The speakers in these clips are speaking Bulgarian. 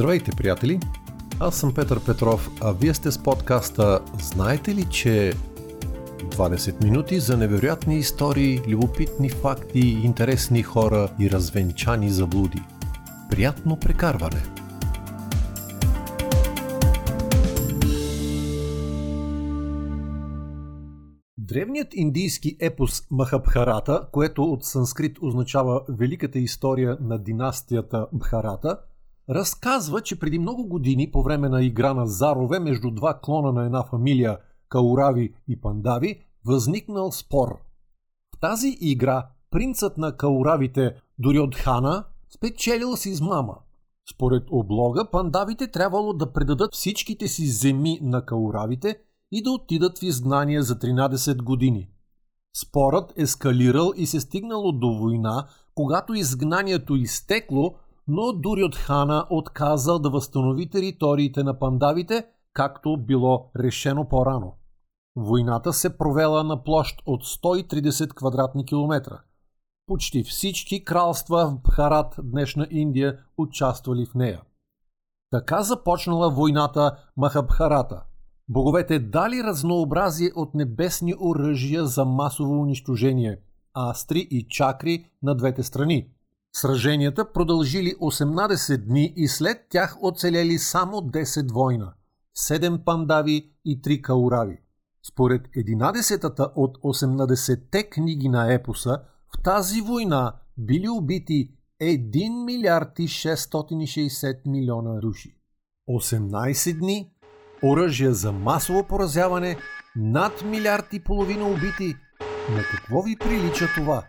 Здравейте, приятели! Аз съм Петър Петров, а вие сте с подкаста Знаете ли, че 20 минути за невероятни истории, любопитни факти, интересни хора и развенчани заблуди. Приятно прекарване! Древният индийски епос Махабхарата, което от санскрит означава Великата история на династията Бхарата – разказва, че преди много години по време на игра на зарове между два клона на една фамилия Каурави и Пандави възникнал спор. В тази игра принцът на Кауравите Дурьодхана спечелил с измама. Според облога, пандавите трябвало да предадат всичките си земи на кауравите и да отидат в изгнание за 13 години. Спорът ескалирал и се стигнало до война, когато изгнанието изтекло, но Дурьотхана отказал да възстанови териториите на пандавите, както било решено по-рано. Войната се провела на площ от 130 квадратни километра. Почти всички кралства в Бхарат, днешна Индия, участвали в нея. Така започнала войната Махабхарата. Боговете дали разнообразие от небесни оръжия за масово унищожение – астри и чакри на двете страни – Сраженията продължили 18 дни и след тях оцелели само 10 война, 7 пандави и 3 каурави. Според 11-та от 18-те книги на епоса, в тази война били убити 1 милиард и 660 милиона души. 18 дни, оръжия за масово поразяване, над милиард и половина убити. На какво ви прилича това?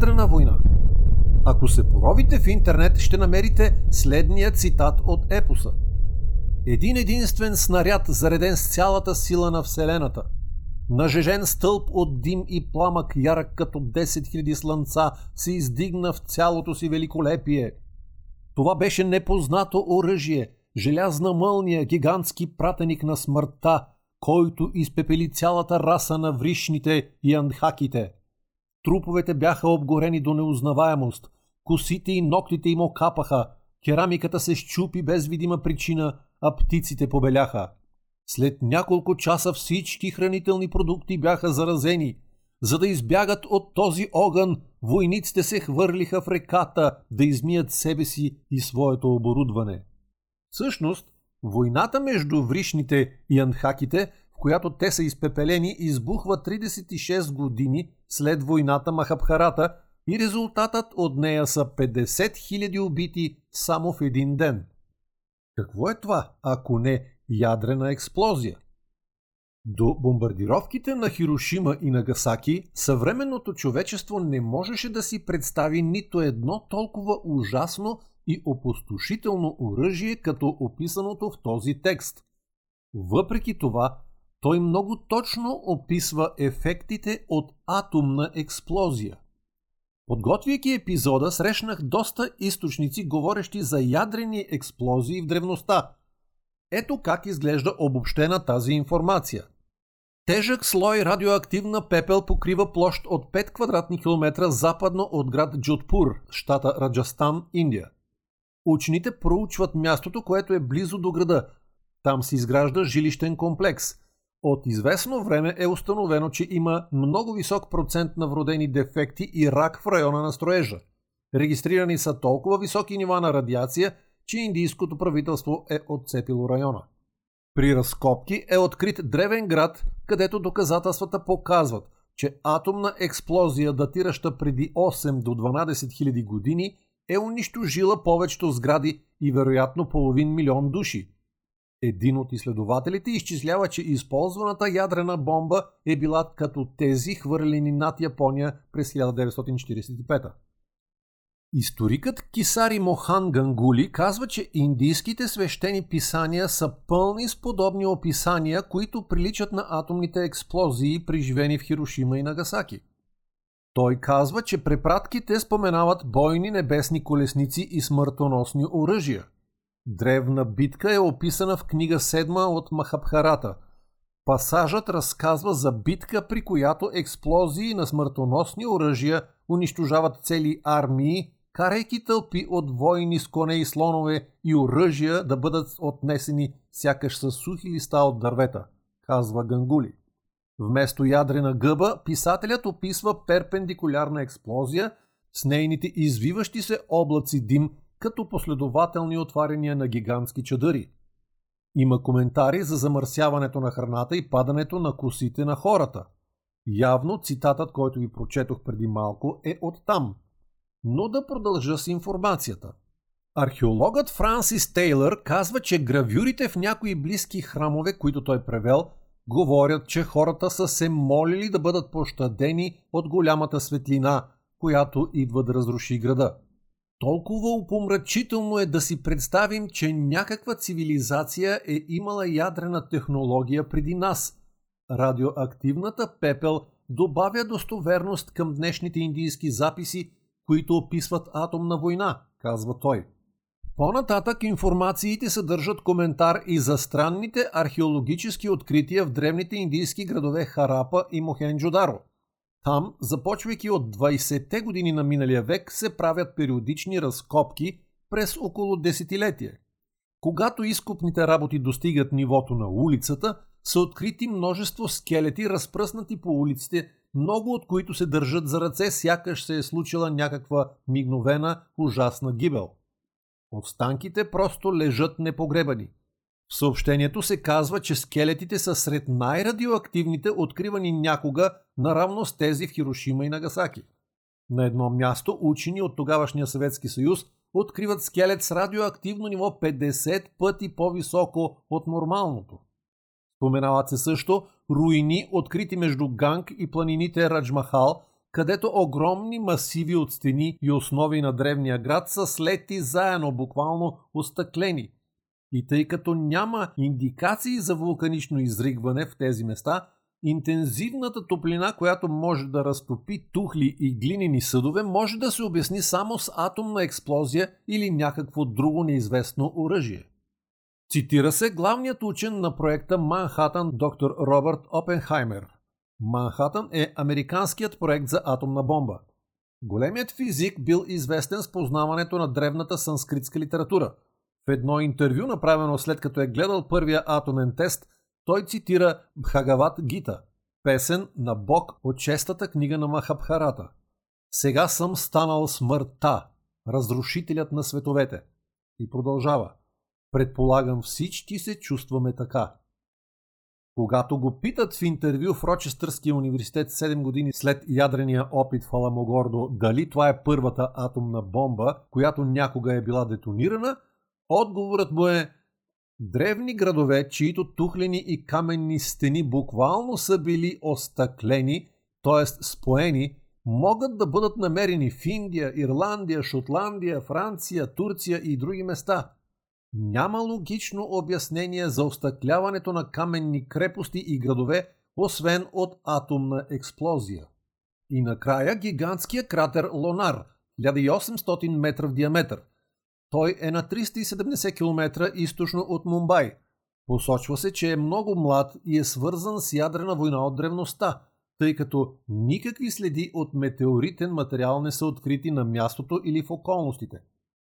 Ядрена война. Ако се поровите в интернет, ще намерите следния цитат от епоса. Един единствен снаряд, зареден с цялата сила на Вселената, нажежен стълб от дим и пламък, ярък като 10 000 слънца, се издигна в цялото си великолепие. Това беше непознато оръжие, желязна мълния, гигантски пратеник на смъртта, който изпепели цялата раса на вришните и анхаките – Труповете бяха обгорени до неузнаваемост. Косите и ногтите им окапаха. Керамиката се щупи без видима причина, а птиците побеляха. След няколко часа всички хранителни продукти бяха заразени. За да избягат от този огън, войниците се хвърлиха в реката да измият себе си и своето оборудване. Всъщност, войната между вришните и анхаките която те са изпепелени, избухва 36 години след войната Махабхарата и резултатът от нея са 50 000 убити само в един ден. Какво е това, ако не ядрена експлозия? До бомбардировките на Хирошима и Нагасаки съвременното човечество не можеше да си представи нито едно толкова ужасно и опустошително оръжие, като описаното в този текст. Въпреки това, той много точно описва ефектите от атомна експлозия. Подготвяйки епизода, срещнах доста източници, говорещи за ядрени експлозии в древността. Ето как изглежда обобщена тази информация. Тежък слой радиоактивна пепел покрива площ от 5 квадратни километра западно от град Джодпур, щата Раджастан, Индия. Учените проучват мястото, което е близо до града. Там се изгражда жилищен комплекс – от известно време е установено, че има много висок процент на вродени дефекти и рак в района на строежа. Регистрирани са толкова високи нива на радиация, че индийското правителство е отцепило района. При разкопки е открит древен град, където доказателствата показват, че атомна експлозия, датираща преди 8 до 12 000 години, е унищожила повечето сгради и вероятно половин милион души – един от изследователите изчислява, че използваната ядрена бомба е била като тези хвърлени над Япония през 1945. Историкът Кисари Мохан Гангули казва, че индийските свещени писания са пълни с подобни описания, които приличат на атомните експлозии, преживени в Хирошима и Нагасаки. Той казва, че препратките споменават бойни небесни колесници и смъртоносни оръжия – Древна битка е описана в книга 7 от Махабхарата. Пасажът разказва за битка, при която експлозии на смъртоносни оръжия унищожават цели армии, карайки тълпи от войни с коне и слонове и оръжия да бъдат отнесени сякаш с сухи листа от дървета, казва Гангули. Вместо ядрена гъба, писателят описва перпендикулярна експлозия с нейните извиващи се облаци дим като последователни отваряния на гигантски чадъри. Има коментари за замърсяването на храната и падането на косите на хората. Явно цитатът, който ви прочетох преди малко, е от там. Но да продължа с информацията. Археологът Франсис Тейлър казва, че гравюрите в някои близки храмове, които той превел, говорят, че хората са се молили да бъдат пощадени от голямата светлина, която идва да разруши града. Толкова упомрачително е да си представим, че някаква цивилизация е имала ядрена технология преди нас. Радиоактивната пепел добавя достоверност към днешните индийски записи, които описват атомна война, казва той. По-нататък информациите съдържат коментар и за странните археологически открития в древните индийски градове Харапа и Мохенджодаро – там, започвайки от 20-те години на миналия век, се правят периодични разкопки през около десетилетие. Когато изкупните работи достигат нивото на улицата, са открити множество скелети, разпръснати по улиците, много от които се държат за ръце, сякаш се е случила някаква мигновена ужасна гибел. Останките просто лежат непогребани – в съобщението се казва, че скелетите са сред най-радиоактивните, откривани някога, наравно с тези в Хирошима и Нагасаки. На едно място учени от тогавашния Съветски съюз откриват скелет с радиоактивно ниво 50 пъти по-високо от нормалното. Споменават се също руини, открити между Ганг и планините Раджмахал, където огромни масиви от стени и основи на древния град са слети заедно, буквално остъклени – и тъй като няма индикации за вулканично изригване в тези места, интензивната топлина, която може да разтопи тухли и глинени съдове, може да се обясни само с атомна експлозия или някакво друго неизвестно оръжие. Цитира се главният учен на проекта Манхатън доктор Робърт Опенхаймер. Манхатън е американският проект за атомна бомба. Големият физик бил известен с познаването на древната санскритска литература – в едно интервю, направено след като е гледал първия атомен тест, той цитира Бхагават Гита, песен на Бог от честата книга на Махабхарата. Сега съм станал смъртта, разрушителят на световете. И продължава. Предполагам всички се чувстваме така. Когато го питат в интервю в Рочестърския университет 7 години след ядрения опит в Аламогордо дали това е първата атомна бомба, която някога е била детонирана – Отговорът му е древни градове, чието тухлени и каменни стени буквално са били остъклени, т.е. споени, могат да бъдат намерени в Индия, Ирландия, Шотландия, Франция, Турция и други места. Няма логично обяснение за остъкляването на каменни крепости и градове, освен от атомна експлозия. И накрая гигантския кратер Лонар, 1800 метра в диаметър, той е на 370 км източно от Мумбай. Посочва се, че е много млад и е свързан с ядрена война от древността, тъй като никакви следи от метеоритен материал не са открити на мястото или в околностите.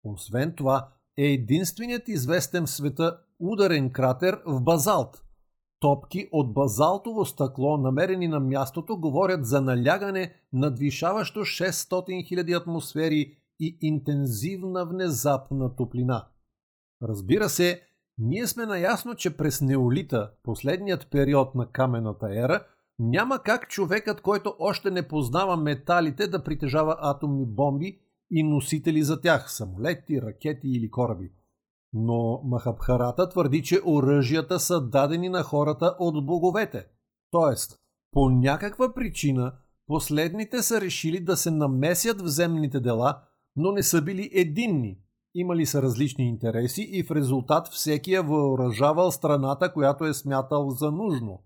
Освен това, е единственият известен в света ударен кратер в базалт. Топки от базалтово стъкло, намерени на мястото, говорят за налягане надвишаващо 600 000 атмосфери и интензивна внезапна топлина. Разбира се, ние сме наясно, че през неолита, последният период на камената ера, няма как човекът, който още не познава металите, да притежава атомни бомби и носители за тях – самолети, ракети или кораби. Но Махабхарата твърди, че оръжията са дадени на хората от боговете. Тоест, по някаква причина последните са решили да се намесят в земните дела – но не са били единни. Имали са различни интереси и в резултат всеки е въоръжавал страната, която е смятал за нужно.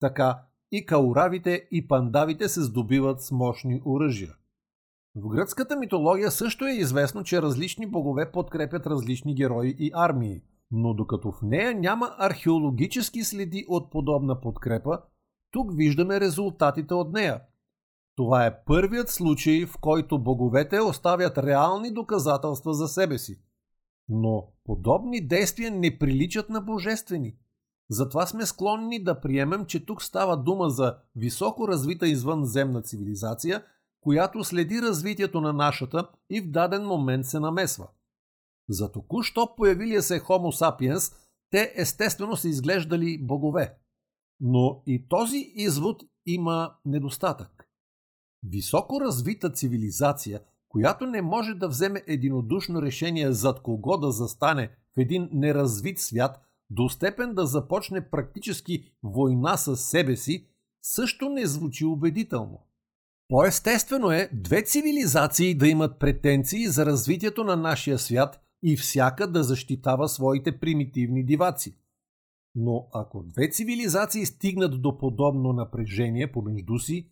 Така и кауравите и пандавите се здобиват с мощни оръжия. В гръцката митология също е известно, че различни богове подкрепят различни герои и армии, но докато в нея няма археологически следи от подобна подкрепа, тук виждаме резултатите от нея. Това е първият случай, в който боговете оставят реални доказателства за себе си. Но подобни действия не приличат на божествени. Затова сме склонни да приемем, че тук става дума за високо развита извънземна цивилизация, която следи развитието на нашата и в даден момент се намесва. За току-що появилия се Homo sapiens, те естествено са изглеждали богове. Но и този извод има недостатък. Високо развита цивилизация, която не може да вземе единодушно решение зад кого да застане в един неразвит свят, до степен да започне практически война с себе си, също не звучи убедително. По-естествено е две цивилизации да имат претенции за развитието на нашия свят и всяка да защитава своите примитивни диваци. Но ако две цивилизации стигнат до подобно напрежение помежду си,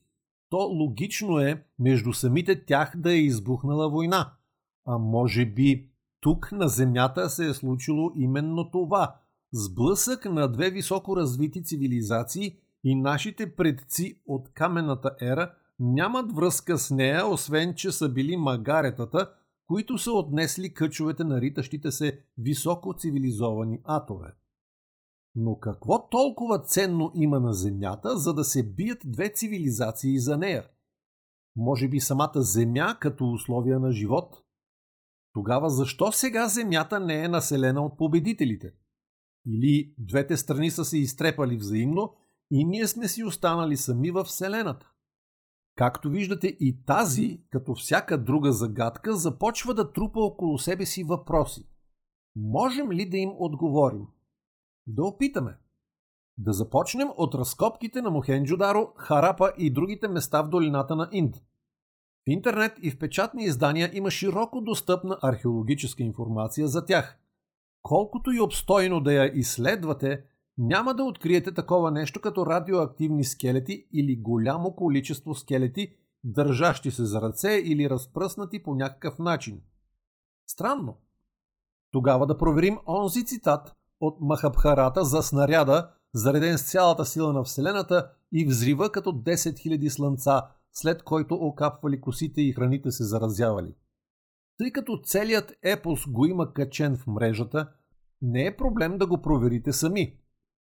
то логично е между самите тях да е избухнала война. А може би тук на Земята се е случило именно това – сблъсък на две високо развити цивилизации и нашите предци от камената ера нямат връзка с нея, освен че са били магаретата, които са отнесли къчовете на ритащите се високо цивилизовани атове. Но какво толкова ценно има на Земята, за да се бият две цивилизации за нея? Може би самата Земя като условия на живот? Тогава защо сега Земята не е населена от победителите? Или двете страни са се изтрепали взаимно и ние сме си останали сами в Вселената? Както виждате и тази, като всяка друга загадка, започва да трупа около себе си въпроси. Можем ли да им отговорим? Да опитаме. Да започнем от разкопките на Мохенджодаро, Харапа и другите места в долината на Инд. В интернет и в печатни издания има широко достъпна археологическа информация за тях. Колкото и обстойно да я изследвате, няма да откриете такова нещо като радиоактивни скелети или голямо количество скелети, държащи се за ръце или разпръснати по някакъв начин. Странно. Тогава да проверим онзи цитат от Махабхарата за снаряда, зареден с цялата сила на Вселената и взрива като 10 000 слънца, след който окапвали косите и храните се заразявали. Тъй като целият епос го има качен в мрежата, не е проблем да го проверите сами.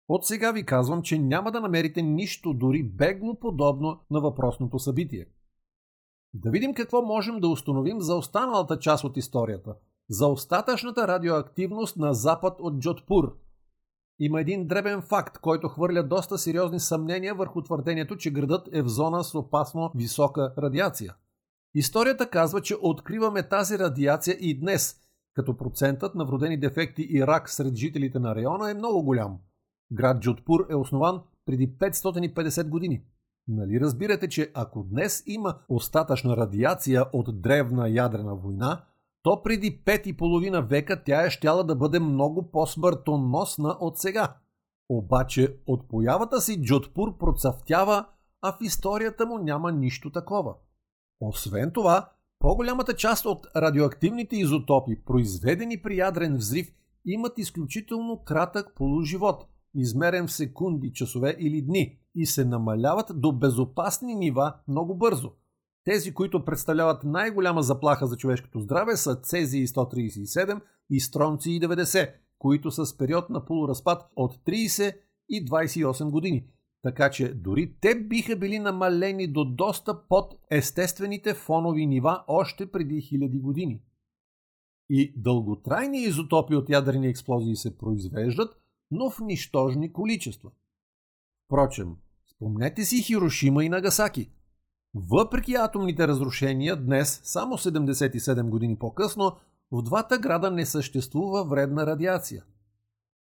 От сега ви казвам, че няма да намерите нищо дори бегло подобно на въпросното събитие. Да видим какво можем да установим за останалата част от историята, за остатъчната радиоактивност на запад от Джотпур. Има един дребен факт, който хвърля доста сериозни съмнения върху твърдението, че градът е в зона с опасно висока радиация. Историята казва, че откриваме тази радиация и днес, като процентът на вродени дефекти и рак сред жителите на района е много голям – Град Джотпур е основан преди 550 години. Нали разбирате, че ако днес има остатъчна радиация от древна ядрена война, то преди пет и половина века тя е щяла да бъде много по-смъртоносна от сега. Обаче от появата си Джотпур процъфтява, а в историята му няма нищо такова. Освен това, по-голямата част от радиоактивните изотопи, произведени при ядрен взрив, имат изключително кратък полуживот – измерен в секунди, часове или дни и се намаляват до безопасни нива много бързо. Тези, които представляват най-голяма заплаха за човешкото здраве са Цезий 137 и Стронций 90, които са с период на полуразпад от 30 и 28 години. Така че дори те биха били намалени до доста под естествените фонови нива още преди хиляди години. И дълготрайни изотопи от ядрени експлозии се произвеждат – но в нищожни количества. Впрочем, спомнете си Хирошима и Нагасаки. Въпреки атомните разрушения, днес, само 77 години по-късно, в двата града не съществува вредна радиация.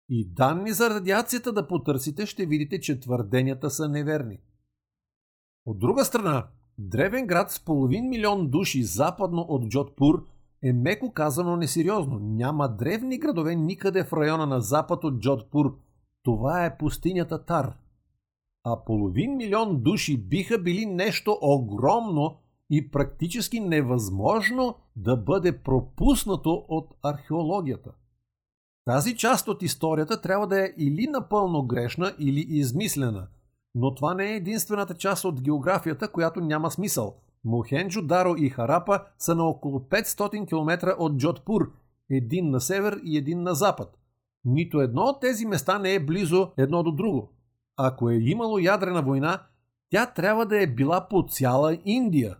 И данни за радиацията да потърсите, ще видите, че твърденията са неверни. От друга страна, древен град с половин милион души западно от Джотпур е меко казано несериозно. Няма древни градове никъде в района на запад от Джодпур. Това е пустинята Тар. А половин милион души биха били нещо огромно, и практически невъзможно да бъде пропуснато от археологията. Тази част от историята трябва да е или напълно грешна, или измислена. Но това не е единствената част от географията, която няма смисъл. Мохенджо, Даро и Харапа са на около 500 км от Джотпур, един на север и един на запад. Нито едно от тези места не е близо едно до друго. Ако е имало ядрена война, тя трябва да е била по цяла Индия.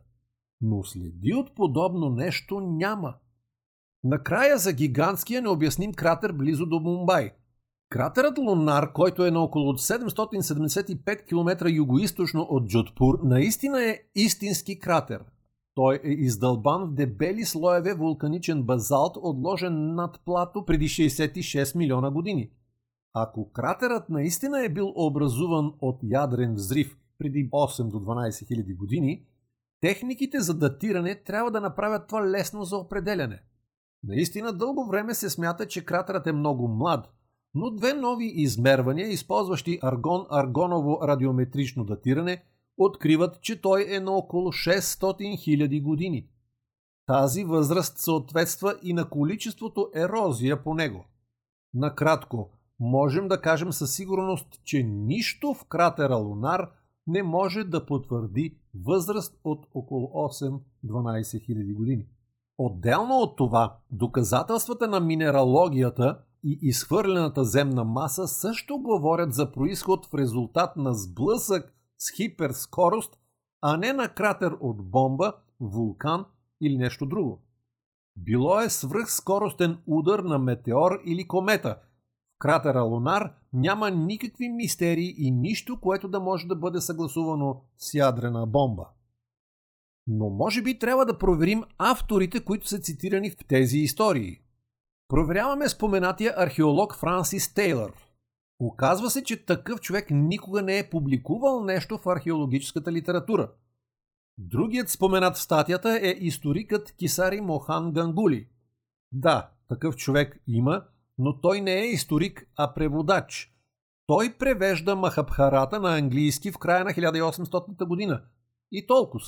Но следи от подобно нещо няма. Накрая за гигантския необясним кратер близо до Мумбай. Кратерът Лунар, който е на около 775 км югоисточно от Джудпур, наистина е истински кратер. Той е издълбан в дебели слоеве вулканичен базалт, отложен над плато преди 66 милиона години. Ако кратерът наистина е бил образуван от ядрен взрив преди 8 до 12 хиляди години, техниките за датиране трябва да направят това лесно за определяне – Наистина дълго време се смята, че кратерът е много млад, но две нови измервания, използващи аргон-аргоново радиометрично датиране, откриват, че той е на около 600 000 години. Тази възраст съответства и на количеството ерозия по него. Накратко, можем да кажем със сигурност, че нищо в кратера Лунар не може да потвърди възраст от около 8-12 000 години. Отделно от това, доказателствата на минералогията и изхвърлената земна маса също говорят за происход в резултат на сблъсък с хиперскорост, а не на кратер от бомба, вулкан или нещо друго. Било е свръхскоростен удар на метеор или комета. Кратера Лунар няма никакви мистерии и нищо, което да може да бъде съгласувано с ядрена бомба. Но може би трябва да проверим авторите, които са цитирани в тези истории. Проверяваме споменатия археолог Франсис Тейлър. Оказва се, че такъв човек никога не е публикувал нещо в археологическата литература. Другият споменат в статията е историкът Кисари Мохан Гангули. Да, такъв човек има, но той не е историк, а преводач. Той превежда Махабхарата на английски в края на 1800 година. И толкова.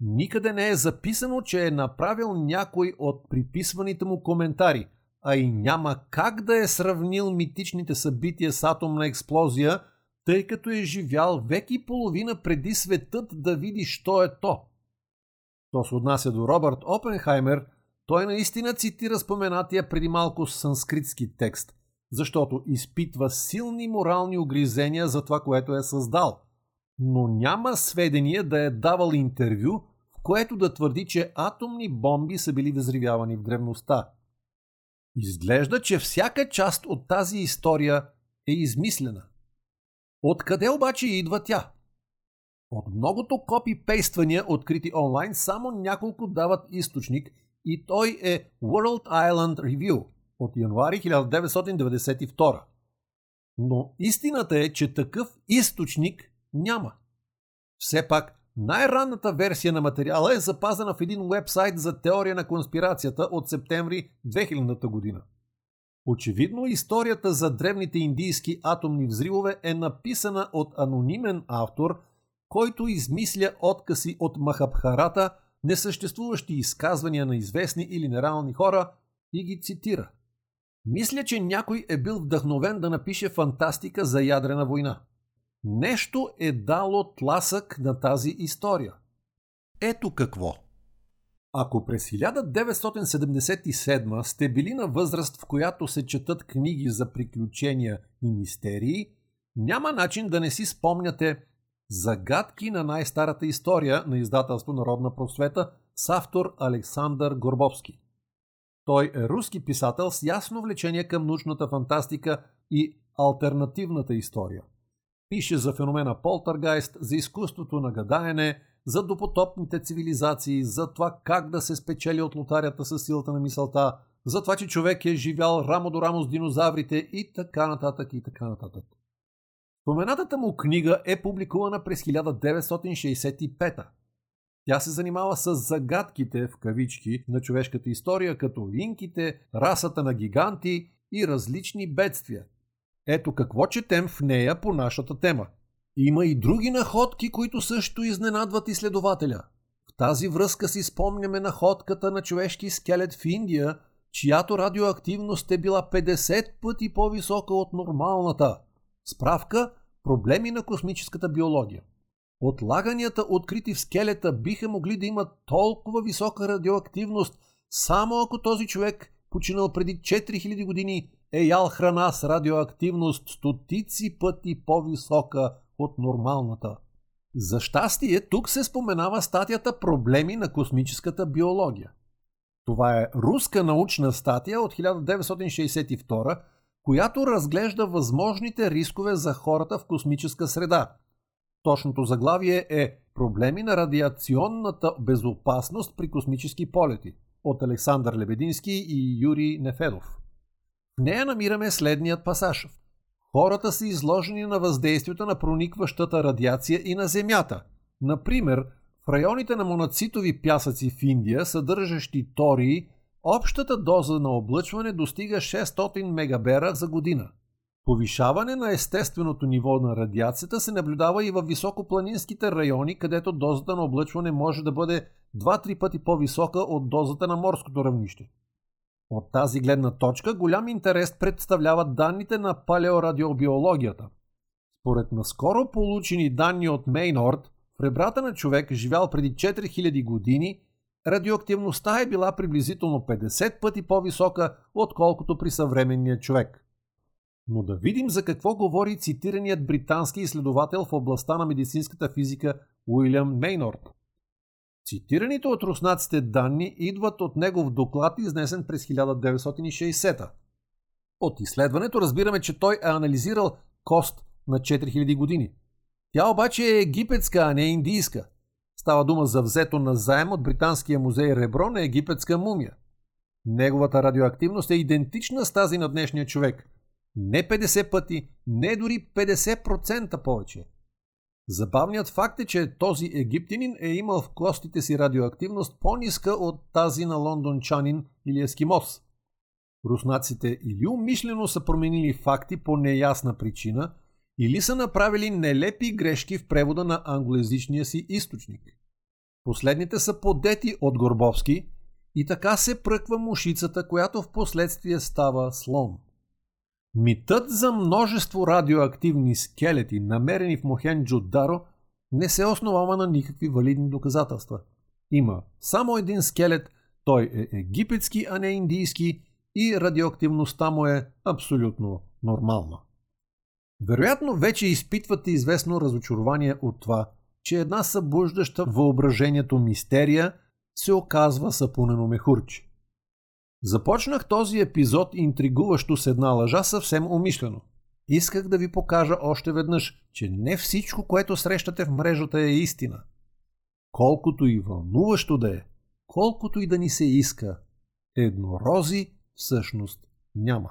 Никъде не е записано, че е направил някой от приписваните му коментари, а и няма как да е сравнил митичните събития с атомна експлозия, тъй като е живял век и половина преди светът да види, що е то. То се отнася до Робърт Опенхаймер, той наистина цитира споменатия преди малко санскритски текст, защото изпитва силни морални огризения за това, което е създал – но няма сведения да е давал интервю, в което да твърди, че атомни бомби са били възривявани в древността. Изглежда, че всяка част от тази история е измислена. Откъде обаче идва тя? От многото копи-пействания, открити онлайн, само няколко дават източник и той е World Island Review от януари 1992. Но истината е, че такъв източник няма. Все пак, най-ранната версия на материала е запазена в един вебсайт за теория на конспирацията от септември 2000 година. Очевидно, историята за древните индийски атомни взривове е написана от анонимен автор, който измисля откази от Махабхарата, несъществуващи изказвания на известни или нереални хора и ги цитира. Мисля, че някой е бил вдъхновен да напише фантастика за ядрена война. Нещо е дало тласък на тази история. Ето какво. Ако през 1977 сте били на възраст, в която се четат книги за приключения и мистерии, няма начин да не си спомняте Загадки на най-старата история на издателство Народна просвета с автор Александър Горбовски. Той е руски писател с ясно влечение към научната фантастика и альтернативната история – Пише за феномена Полтергайст, за изкуството на гадаене, за допотопните цивилизации, за това как да се спечели от лотарията със силата на мисълта, за това, че човек е живял рамо до рамо с динозаврите и така нататък и така нататък. Споменатата му книга е публикувана през 1965 Тя се занимава с загадките в кавички на човешката история, като инките, расата на гиганти и различни бедствия – ето какво четем в нея по нашата тема. Има и други находки, които също изненадват изследователя. В тази връзка си спомняме находката на човешки скелет в Индия, чиято радиоактивност е била 50 пъти по-висока от нормалната. Справка – проблеми на космическата биология. Отлаганията, открити в скелета, биха могли да имат толкова висока радиоактивност, само ако този човек, починал преди 4000 години, е ял храна с радиоактивност стотици пъти по-висока от нормалната. За щастие, тук се споменава статията Проблеми на космическата биология. Това е руска научна статия от 1962, която разглежда възможните рискове за хората в космическа среда. Точното заглавие е Проблеми на радиационната безопасност при космически полети от Александър Лебедински и Юрий Нефедов. В нея намираме следният пасаж. Хората са изложени на въздействието на проникващата радиация и на Земята. Например, в районите на монацитови пясъци в Индия, съдържащи тории, общата доза на облъчване достига 600 мегабера за година. Повишаване на естественото ниво на радиацията се наблюдава и в високопланинските райони, където дозата на облъчване може да бъде 2-3 пъти по-висока от дозата на морското равнище. От тази гледна точка голям интерес представляват данните на палеорадиобиологията. Според наскоро получени данни от Мейнорд, в ребрата на човек, живял преди 4000 години, радиоактивността е била приблизително 50 пъти по-висока, отколкото при съвременния човек. Но да видим за какво говори цитираният британски изследовател в областта на медицинската физика Уилям Мейнорд. Цитираните от руснаците данни идват от негов доклад, изнесен през 1960 От изследването разбираме, че той е анализирал кост на 4000 години. Тя обаче е египетска, а не индийска. Става дума за взето на заем от Британския музей Ребро на египетска мумия. Неговата радиоактивност е идентична с тази на днешния човек. Не 50 пъти, не дори 50% повече. Забавният факт е, че този египтянин е имал в костите си радиоактивност по-ниска от тази на лондончанин или ескимос. Руснаците или умишлено са променили факти по неясна причина, или са направили нелепи грешки в превода на англоязичния си източник. Последните са подети от Горбовски и така се пръква мушицата, която в последствие става слон. Митът за множество радиоактивни скелети, намерени в Мохенджо Даро, не се основава на никакви валидни доказателства. Има само един скелет, той е египетски, а не индийски и радиоактивността му е абсолютно нормална. Вероятно вече изпитвате известно разочарование от това, че една събуждаща въображението мистерия се оказва сапунено мехурче. Започнах този епизод интригуващо с една лъжа съвсем умишлено. Исках да ви покажа още веднъж, че не всичко, което срещате в мрежата е истина. Колкото и вълнуващо да е, колкото и да ни се иска, еднорози всъщност няма.